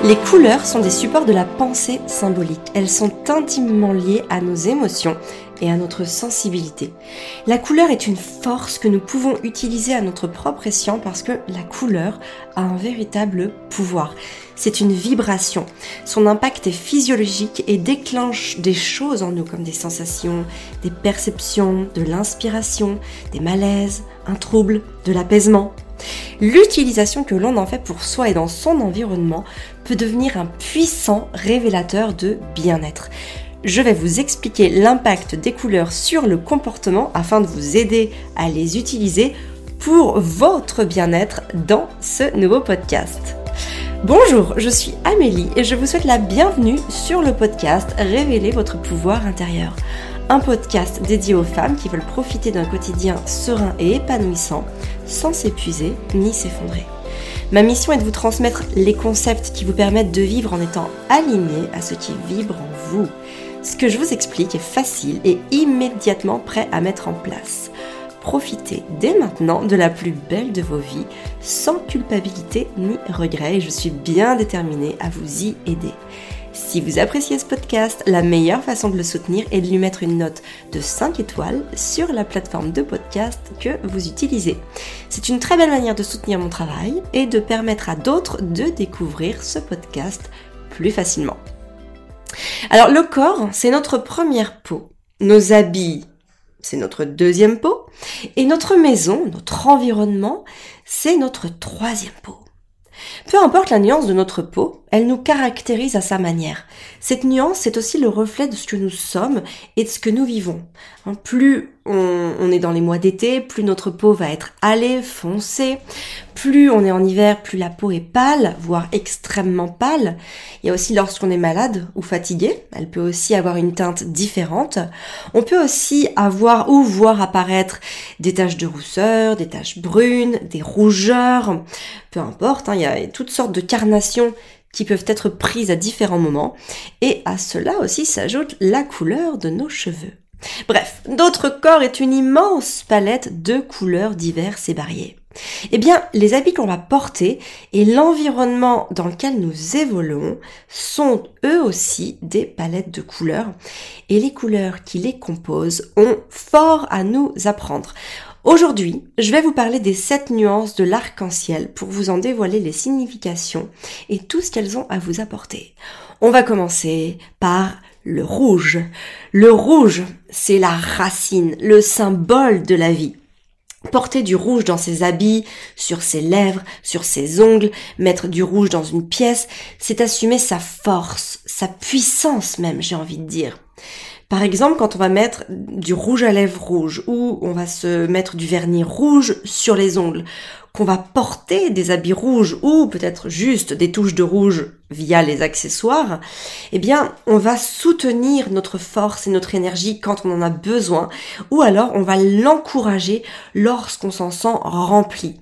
Les couleurs sont des supports de la pensée symbolique. Elles sont intimement liées à nos émotions et à notre sensibilité. La couleur est une force que nous pouvons utiliser à notre propre escient parce que la couleur a un véritable pouvoir. C'est une vibration. Son impact est physiologique et déclenche des choses en nous comme des sensations, des perceptions, de l'inspiration, des malaises, un trouble, de l'apaisement. L'utilisation que l'on en fait pour soi et dans son environnement peut devenir un puissant révélateur de bien-être. Je vais vous expliquer l'impact des couleurs sur le comportement afin de vous aider à les utiliser pour votre bien-être dans ce nouveau podcast. Bonjour, je suis Amélie et je vous souhaite la bienvenue sur le podcast Révéler votre pouvoir intérieur. Un podcast dédié aux femmes qui veulent profiter d'un quotidien serein et épanouissant sans s'épuiser ni s'effondrer. Ma mission est de vous transmettre les concepts qui vous permettent de vivre en étant aligné à ce qui vibre en vous. Ce que je vous explique est facile et immédiatement prêt à mettre en place. Profitez dès maintenant de la plus belle de vos vies sans culpabilité ni regret et je suis bien déterminée à vous y aider. Si vous appréciez ce podcast, la meilleure façon de le soutenir est de lui mettre une note de 5 étoiles sur la plateforme de podcast que vous utilisez. C'est une très belle manière de soutenir mon travail et de permettre à d'autres de découvrir ce podcast plus facilement. Alors le corps, c'est notre première peau. Nos habits, c'est notre deuxième peau. Et notre maison, notre environnement, c'est notre troisième peau. Peu importe la nuance de notre peau, elle nous caractérise à sa manière. Cette nuance, c'est aussi le reflet de ce que nous sommes et de ce que nous vivons. Hein, plus on, est dans les mois d'été, plus notre peau va être allée, foncée. Plus on est en hiver, plus la peau est pâle, voire extrêmement pâle. Il y a aussi lorsqu'on est malade ou fatigué, elle peut aussi avoir une teinte différente. On peut aussi avoir ou voir apparaître des taches de rousseur, des taches brunes, des rougeurs, peu importe, hein, il y a toutes sortes de carnations qui peuvent être prises à différents moments. Et à cela aussi s'ajoute la couleur de nos cheveux. Bref, notre corps est une immense palette de couleurs diverses et variées. Eh bien, les habits qu'on va porter et l'environnement dans lequel nous évoluons sont eux aussi des palettes de couleurs et les couleurs qui les composent ont fort à nous apprendre. Aujourd'hui, je vais vous parler des sept nuances de l'arc-en-ciel pour vous en dévoiler les significations et tout ce qu'elles ont à vous apporter. On va commencer par le rouge. Le rouge, c'est la racine, le symbole de la vie. Porter du rouge dans ses habits, sur ses lèvres, sur ses ongles, mettre du rouge dans une pièce, c'est assumer sa force, sa puissance même, j'ai envie de dire. Par exemple, quand on va mettre du rouge à lèvres rouge ou on va se mettre du vernis rouge sur les ongles, qu'on va porter des habits rouges ou peut-être juste des touches de rouge via les accessoires, eh bien, on va soutenir notre force et notre énergie quand on en a besoin, ou alors on va l'encourager lorsqu'on s'en sent rempli.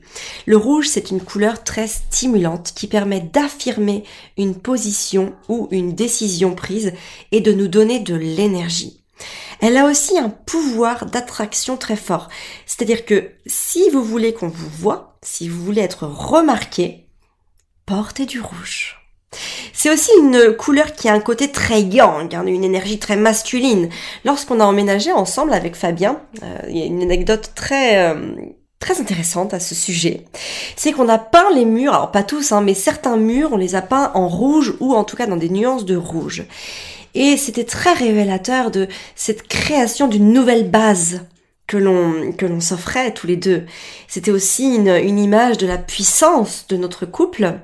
Le rouge, c'est une couleur très stimulante qui permet d'affirmer une position ou une décision prise et de nous donner de l'énergie. Elle a aussi un pouvoir d'attraction très fort. C'est-à-dire que si vous voulez qu'on vous voit, si vous voulez être remarqué, portez du rouge. C'est aussi une couleur qui a un côté très yang, hein, une énergie très masculine. Lorsqu'on a emménagé ensemble avec Fabien, euh, il y a une anecdote très euh, très intéressante à ce sujet. C'est qu'on a peint les murs, alors pas tous, hein, mais certains murs, on les a peints en rouge ou en tout cas dans des nuances de rouge. Et c'était très révélateur de cette création d'une nouvelle base que l'on que l'on s'offrait tous les deux. C'était aussi une, une image de la puissance de notre couple.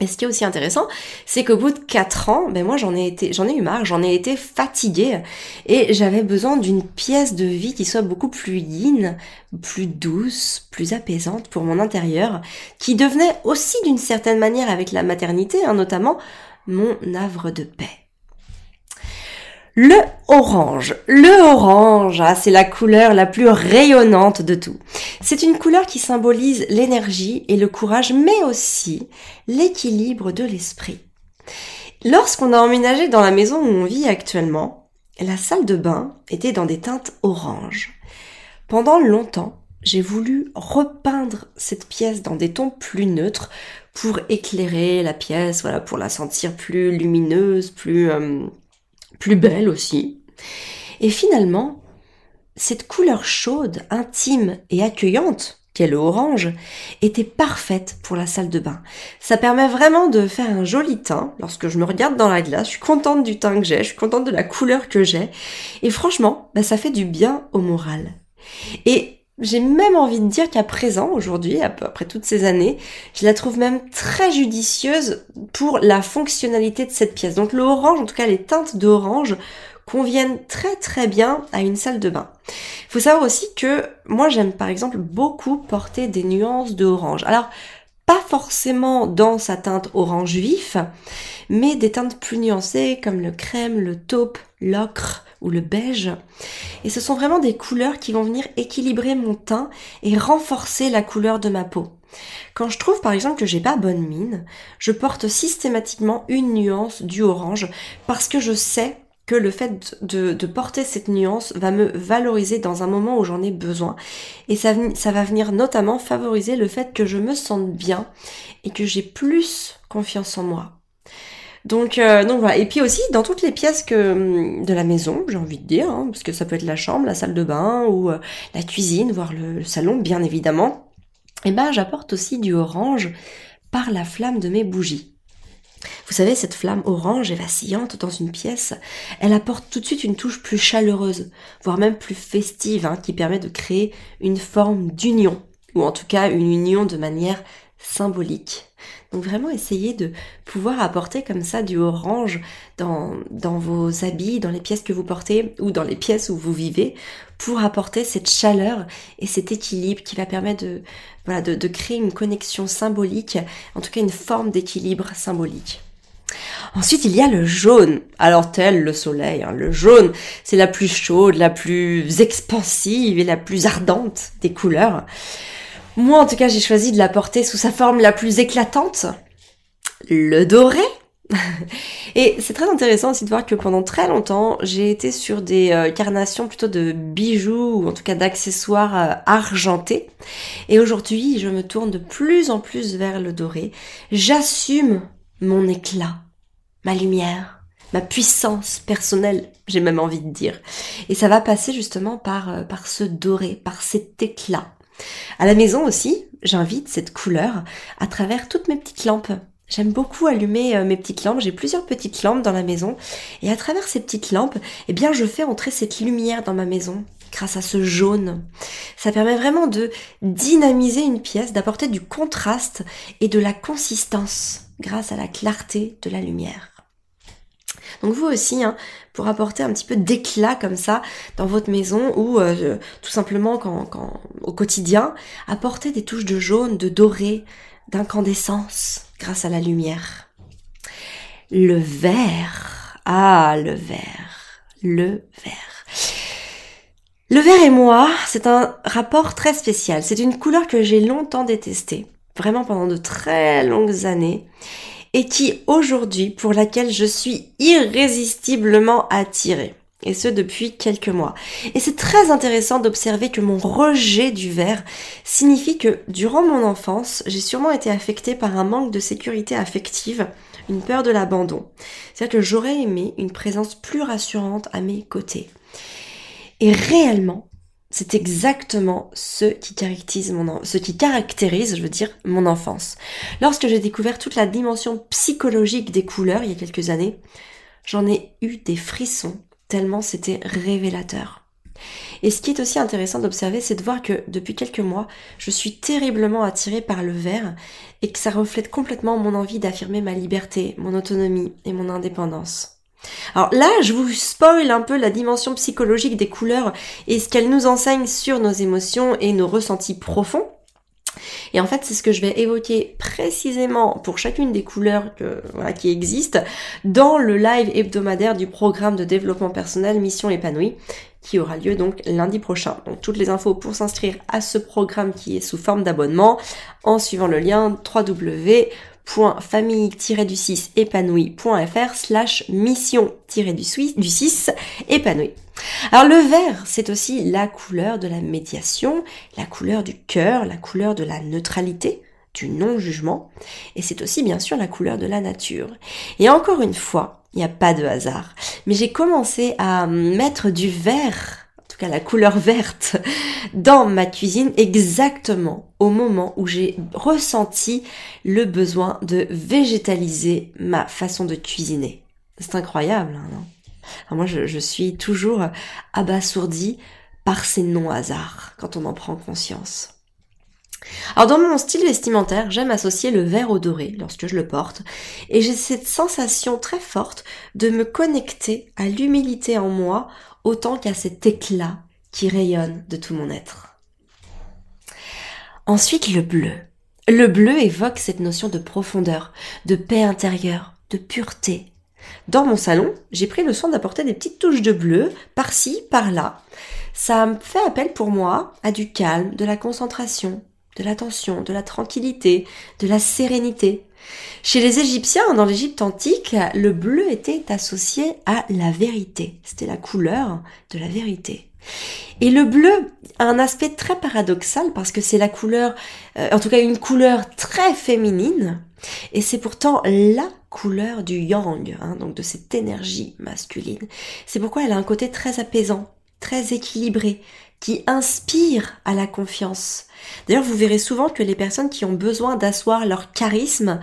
Et ce qui est aussi intéressant, c'est qu'au bout de quatre ans, ben moi j'en ai été, j'en ai eu marre, j'en ai été fatiguée et j'avais besoin d'une pièce de vie qui soit beaucoup plus yin, plus douce, plus apaisante pour mon intérieur, qui devenait aussi d'une certaine manière avec la maternité, hein, notamment mon havre de paix. Le orange. Le orange, ah, c'est la couleur la plus rayonnante de tout. C'est une couleur qui symbolise l'énergie et le courage, mais aussi l'équilibre de l'esprit. Lorsqu'on a emménagé dans la maison où on vit actuellement, la salle de bain était dans des teintes oranges. Pendant longtemps, j'ai voulu repeindre cette pièce dans des tons plus neutres pour éclairer la pièce, voilà, pour la sentir plus lumineuse, plus, euh, plus belle aussi. Et finalement, cette couleur chaude, intime et accueillante, qu'est le orange, était parfaite pour la salle de bain. Ça permet vraiment de faire un joli teint. Lorsque je me regarde dans la glace, je suis contente du teint que j'ai, je suis contente de la couleur que j'ai. Et franchement, bah, ça fait du bien au moral. J'ai même envie de dire qu'à présent, aujourd'hui, après toutes ces années, je la trouve même très judicieuse pour la fonctionnalité de cette pièce. Donc le orange, en tout cas les teintes d'orange, conviennent très très bien à une salle de bain. Il faut savoir aussi que moi j'aime par exemple beaucoup porter des nuances de orange. Alors pas forcément dans sa teinte orange vif, mais des teintes plus nuancées comme le crème, le taupe, l'ocre ou le beige. Et ce sont vraiment des couleurs qui vont venir équilibrer mon teint et renforcer la couleur de ma peau. Quand je trouve par exemple que j'ai pas bonne mine, je porte systématiquement une nuance du orange parce que je sais que le fait de, porter cette nuance va me valoriser dans un moment où j'en ai besoin. Et ça, va venir notamment favoriser le fait que je me sente bien et que j'ai plus confiance en moi. Donc, euh, donc voilà. Et puis aussi dans toutes les pièces que hum, de la maison, j'ai envie de dire, hein, parce que ça peut être la chambre, la salle de bain ou euh, la cuisine, voire le, salon, bien évidemment. Et eh ben j'apporte aussi du orange par la flamme de mes bougies. Vous savez, cette flamme orange et vacillante dans une pièce, elle apporte tout de suite une touche plus chaleureuse, voire même plus festive, hein, qui permet de créer une forme d'union, ou en tout cas une union de manière symbolique. Donc vraiment essayez de pouvoir apporter comme ça du orange dans, vos habits, dans les pièces que vous portez ou dans les pièces où vous vivez pour apporter cette chaleur et cet équilibre qui va permettre de créer une connexion symbolique, en tout cas une forme d'équilibre symbolique. Ensuite, il y a le jaune. Alors tel le soleil, hein, le jaune, c'est la plus chaude, la plus expansive et la plus ardente des couleurs. Moi, en tout cas, j'ai choisi de la porter sous sa forme la plus éclatante, le doré. Et c'est très intéressant aussi de voir que pendant très longtemps, j'ai été sur des euh, carnations plutôt de bijoux ou en tout cas d'accessoires euh, argentés. Et aujourd'hui, je me tourne de plus en plus vers le doré. J'assume mon éclat, ma lumière, ma puissance personnelle, j'ai même envie de dire. Et ça va passer justement par, euh, par ce doré, par cet éclat. À la maison aussi, j'invite cette couleur à travers toutes mes petites lampes. J'aime beaucoup allumer euh, mes petites lampes, j'ai plusieurs petites lampes dans la maison et à travers ces petites lampes, eh bien je fais entrer cette lumière dans ma maison grâce à ce jaune. Ça permet vraiment de dynamiser une pièce, d'apporter du contraste et de la consistance grâce à la clarté de la lumière. Donc vous aussi, hein, pour apporter un petit peu d'éclat comme ça dans votre maison ou euh, tout simplement au quotidien, apporter des touches de jaune, de doré, d'incandescence grâce à la lumière. Le vert. Ah, le vert. Le vert. Le vert et moi, c'est un rapport très spécial. C'est une couleur que j'ai longtemps détestée, vraiment pendant de très longues années et qui aujourd'hui, pour laquelle je suis irrésistiblement attirée. Et ce depuis quelques mois. Et c'est très intéressant d'observer que mon rejet du verre signifie que durant mon enfance, j'ai sûrement été affectée par un manque de sécurité affective, une peur de l'abandon. C'est-à-dire que j'aurais aimé une présence plus rassurante à mes côtés. Et réellement, c'est exactement ce qui caractérise mon je veux dire, mon enfance. Lorsque j'ai découvert toute la dimension psychologique des couleurs il y a quelques années, j'en ai eu des frissons tellement c'était révélateur. Et ce qui est aussi intéressant d'observer, c'est de voir que depuis quelques mois, je suis terriblement attirée par le vert et que ça reflète complètement mon envie d'affirmer ma liberté, mon autonomie et mon indépendance. Alors là, je vous spoil un peu la dimension psychologique des couleurs et ce qu'elles nous enseignent sur nos émotions et nos ressentis profonds. Et en fait, c'est ce que je vais évoquer précisément pour chacune des couleurs qui existent dans le live hebdomadaire du programme de développement personnel Mission épanouie qui aura lieu donc lundi prochain. Donc toutes les infos pour s'inscrire à ce programme qui est sous forme d'abonnement en suivant le lien www www.famille-du-6 épanouie.fr slash mission-du 6 épanouie. Alors le vert, c'est aussi la couleur de la médiation, la couleur du cœur, la couleur de la neutralité, du non-jugement, et c'est aussi bien sûr la couleur de la nature. Et encore une fois, il n'y a pas de hasard, mais j'ai commencé à mettre du vert cas la couleur verte, dans ma cuisine exactement au moment où j'ai ressenti le besoin de végétaliser ma façon de cuisiner. C'est incroyable, hein, non? Moi, je, je suis toujours abasourdie par ces non-hasards quand on en prend conscience. Alors dans mon style vestimentaire, j'aime associer le vert au doré lorsque je le porte et j'ai cette sensation très forte de me connecter à l'humilité en moi autant qu'à cet éclat qui rayonne de tout mon être. Ensuite le bleu. Le bleu évoque cette notion de profondeur, de paix intérieure, de pureté. Dans mon salon, j'ai pris le soin d'apporter des petites touches de bleu par-ci, par-là. Ça me fait appel pour moi à du calme, de la concentration, de l'attention, de la tranquillité, de la sérénité. Chez les Égyptiens, dans l'Égypte antique, le bleu était associé à la vérité. C'était la couleur de la vérité. Et le bleu a un aspect très paradoxal parce que c'est la couleur, euh, en tout cas une couleur très féminine, et c'est pourtant la couleur du yang, hein, donc de cette énergie masculine. C'est pourquoi elle a un côté très apaisant, très équilibré, qui inspire à la confiance. D'ailleurs, vous verrez souvent que les personnes qui ont besoin d'asseoir leur charisme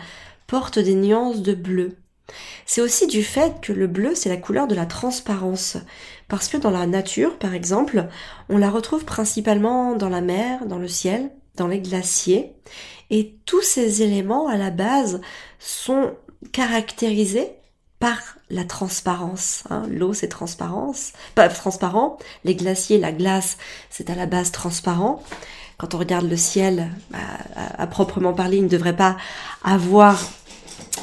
portent des nuances de bleu. C'est aussi du fait que le bleu, c'est la couleur de la transparence. Parce que dans la nature, par exemple, on la retrouve principalement dans la mer, dans le ciel, dans les glaciers. Et tous ces éléments, à la base, sont caractérisés par la transparence. Hein. L'eau, c'est transparence, pas transparent. Les glaciers, la glace, c'est à la base transparent. Quand on regarde le ciel, bah, à, proprement parler, il ne devrait pas avoir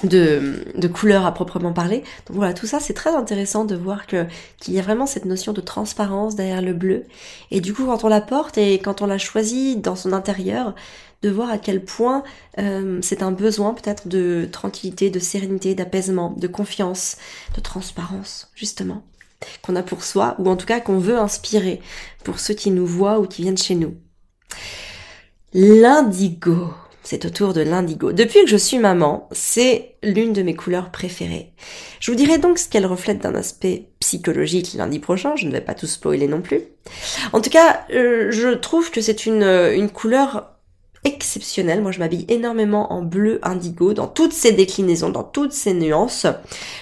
de, de couleur à proprement parler. Donc voilà, tout ça, c'est très intéressant de voir que qu'il y a vraiment cette notion de transparence derrière le bleu. Et du coup, quand on la porte et quand on la choisit dans son intérieur, de voir à quel point euh, c'est un besoin peut-être de tranquillité, de sérénité, d'apaisement, de confiance, de transparence, justement, qu'on a pour soi, ou en tout cas qu'on veut inspirer pour ceux qui nous voient ou qui viennent chez nous. L'indigo. C'est autour de l'indigo. Depuis que je suis maman, c'est l'une de mes couleurs préférées. Je vous dirai donc ce qu'elle reflète d'un aspect psychologique lundi prochain, je ne vais pas tout spoiler non plus. En tout cas, euh, je trouve que c'est une, une couleur exceptionnel. Moi, je m'habille énormément en bleu indigo dans toutes ses déclinaisons, dans toutes ses nuances.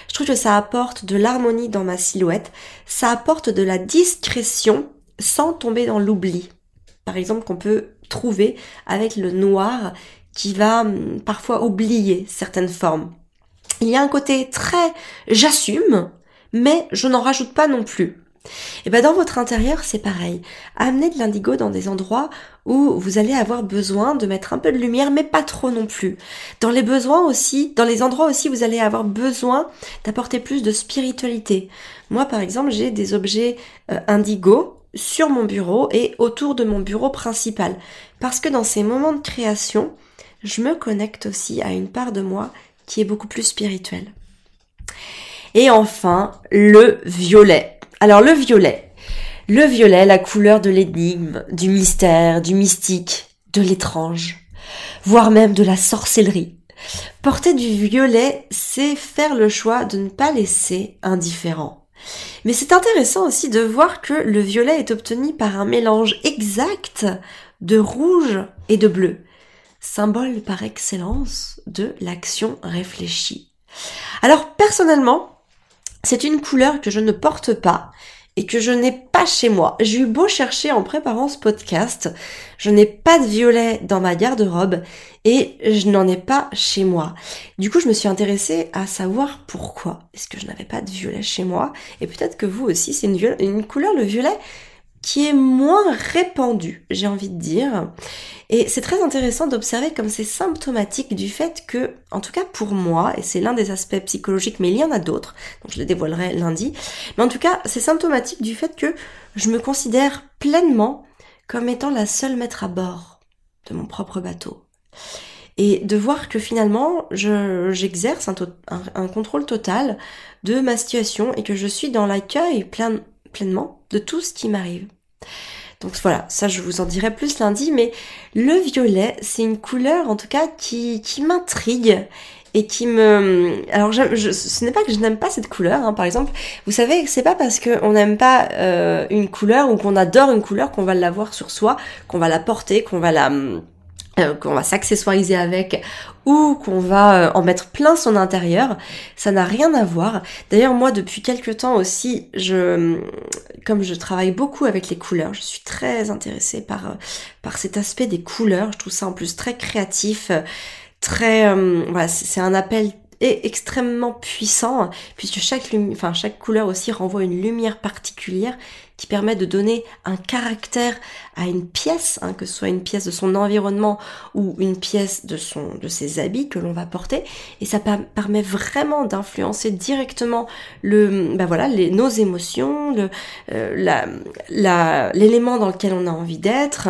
Je trouve que ça apporte de l'harmonie dans ma silhouette. Ça apporte de la discrétion sans tomber dans l'oubli. Par exemple, qu'on peut trouver avec le noir qui va hum, parfois oublier certaines formes. Il y a un côté très j'assume, mais je n'en rajoute pas non plus. Et ben dans votre intérieur, c'est pareil. Amenez de l'indigo dans des endroits où vous allez avoir besoin de mettre un peu de lumière, mais pas trop non plus. Dans les besoins aussi, dans les endroits aussi, vous allez avoir besoin d'apporter plus de spiritualité. Moi, par exemple, j'ai des objets euh, indigo sur mon bureau et autour de mon bureau principal. Parce que dans ces moments de création, je me connecte aussi à une part de moi qui est beaucoup plus spirituelle. Et enfin, le violet. Alors le violet. Le violet, la couleur de l'énigme, du mystère, du mystique, de l'étrange, voire même de la sorcellerie. Porter du violet, c'est faire le choix de ne pas laisser indifférent. Mais c'est intéressant aussi de voir que le violet est obtenu par un mélange exact de rouge et de bleu, symbole par excellence de l'action réfléchie. Alors personnellement, c'est une couleur que je ne porte pas et que je n'ai pas chez moi. J'ai eu beau chercher en préparant ce podcast, je n'ai pas de violet dans ma garde-robe et je n'en ai pas chez moi. Du coup, je me suis intéressée à savoir pourquoi est-ce que je n'avais pas de violet chez moi et peut-être que vous aussi, c'est une, couleur, le violet, qui est moins répandu, j'ai envie de dire. Et c'est très intéressant d'observer comme c'est symptomatique du fait que, en tout cas pour moi, et c'est l'un des aspects psychologiques, mais il y en a d'autres, donc je les dévoilerai lundi, mais en tout cas c'est symptomatique du fait que je me considère pleinement comme étant la seule maître à bord de mon propre bateau. et de voir que finalement j'exerce un, contrôle total de ma situation et que je suis dans l'accueil plein, pleinement de tout ce qui m'arrive. Donc voilà, ça je vous en dirai plus lundi, mais le violet, c'est une couleur en tout cas qui, qui m'intrigue et qui me... Alors je, ce n'est pas que je n'aime pas cette couleur, hein, par exemple. Vous savez, c'est pas parce qu'on n'aime pas euh, une couleur ou qu'on adore une couleur qu'on va l'avoir sur soi, qu'on va la porter, qu'on va la euh, qu'on va s'accessoiriser avec ou qu'on va euh, en mettre plein son intérieur, ça n'a rien à voir. D'ailleurs moi depuis quelques temps aussi, je comme je travaille beaucoup avec les couleurs, je suis très intéressée par euh, par cet aspect des couleurs, je trouve ça en plus très créatif, très voilà, c'est un appel est extrêmement puissant puisque chaque, enfin, chaque couleur aussi renvoie une lumière particulière qui permet de donner un caractère à une pièce, hein, que ce soit une pièce de son environnement ou une pièce de, son, de ses habits que l'on va porter. Et ça permet vraiment d'influencer directement le, bah voilà, les, nos émotions, le, euh, l'élément dans lequel on a envie d'être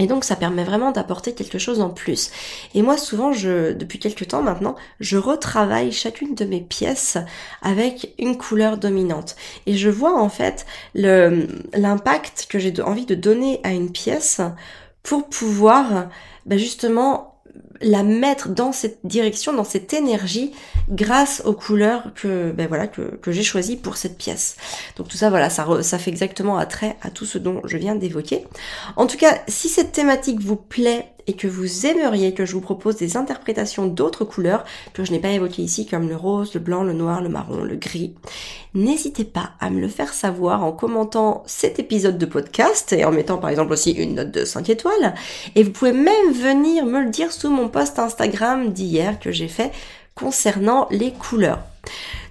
et donc ça permet vraiment d'apporter quelque chose en plus. Et moi souvent, je, depuis quelques temps maintenant, je retravaille chacune de mes pièces avec une couleur dominante. Et je vois en fait l'impact que j'ai envie de donner à une pièce pour pouvoir bah, justement la mettre dans cette direction, dans cette énergie, grâce aux couleurs que, ben voilà, que, j'ai choisies pour cette pièce. Donc tout ça, voilà, ça, ça fait exactement attrait à tout ce dont je viens d'évoquer. En tout cas, si cette thématique vous plaît et que vous aimeriez que je vous propose des interprétations d'autres couleurs que je n'ai pas évoquées ici comme le rose, le blanc, le noir, le marron, le gris, n'hésitez pas à me le faire savoir en commentant cet épisode de podcast et en mettant par exemple aussi une note de 5 étoiles. Et vous pouvez même venir me le dire sous mon post Instagram d'hier que j'ai fait concernant les couleurs.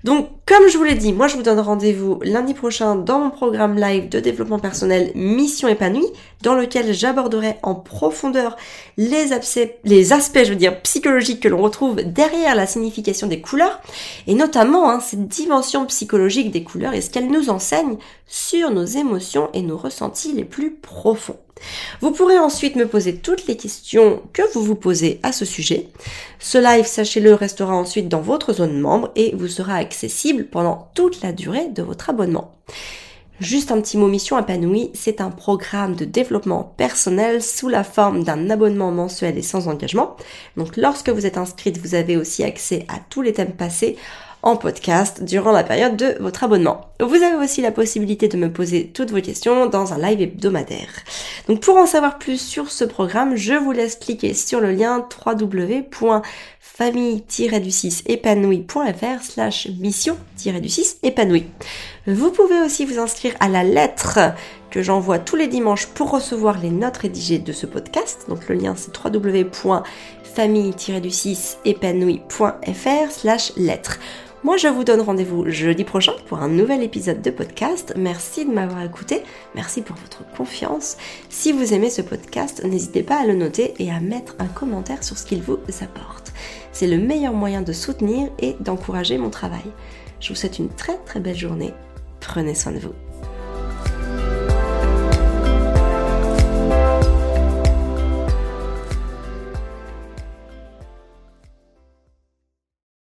Donc, comme je vous l'ai dit, moi je vous donne rendez-vous lundi prochain dans mon programme live de développement personnel Mission épanouie, dans lequel j'aborderai en profondeur les, aspects, je veux dire, psychologiques que l'on retrouve derrière la signification des couleurs, et notamment hein, cette dimension psychologique des couleurs et ce qu'elles nous enseignent sur nos émotions et nos ressentis les plus profonds. Vous pourrez ensuite me poser toutes les questions que vous vous posez à ce sujet. Ce live, sachez-le, restera ensuite dans votre zone membre et vous sera accessible pendant toute la durée de votre abonnement. Juste un petit mot mission épanouie, c'est un programme de développement personnel sous la forme d'un abonnement mensuel et sans engagement. Donc lorsque vous êtes inscrite, vous avez aussi accès à tous les thèmes passés en podcast durant la période de votre abonnement. Vous avez aussi la possibilité de me poser toutes vos questions dans un live hebdomadaire. Donc pour en savoir plus sur ce programme, je vous laisse cliquer sur le lien www.famille-du6épanouie.fr slash mission-du6 épanoui. Vous pouvez aussi vous inscrire à la lettre que j'envoie tous les dimanches pour recevoir les notes rédigées de ce podcast. Donc le lien c'est www.famille-du6 épanouie.fr slash lettre. Moi, je vous donne rendez-vous jeudi prochain pour un nouvel épisode de podcast. Merci de m'avoir écouté. Merci pour votre confiance. Si vous aimez ce podcast, n'hésitez pas à le noter et à mettre un commentaire sur ce qu'il vous apporte. C'est le meilleur moyen de soutenir et d'encourager mon travail. Je vous souhaite une très très belle journée. Prenez soin de vous.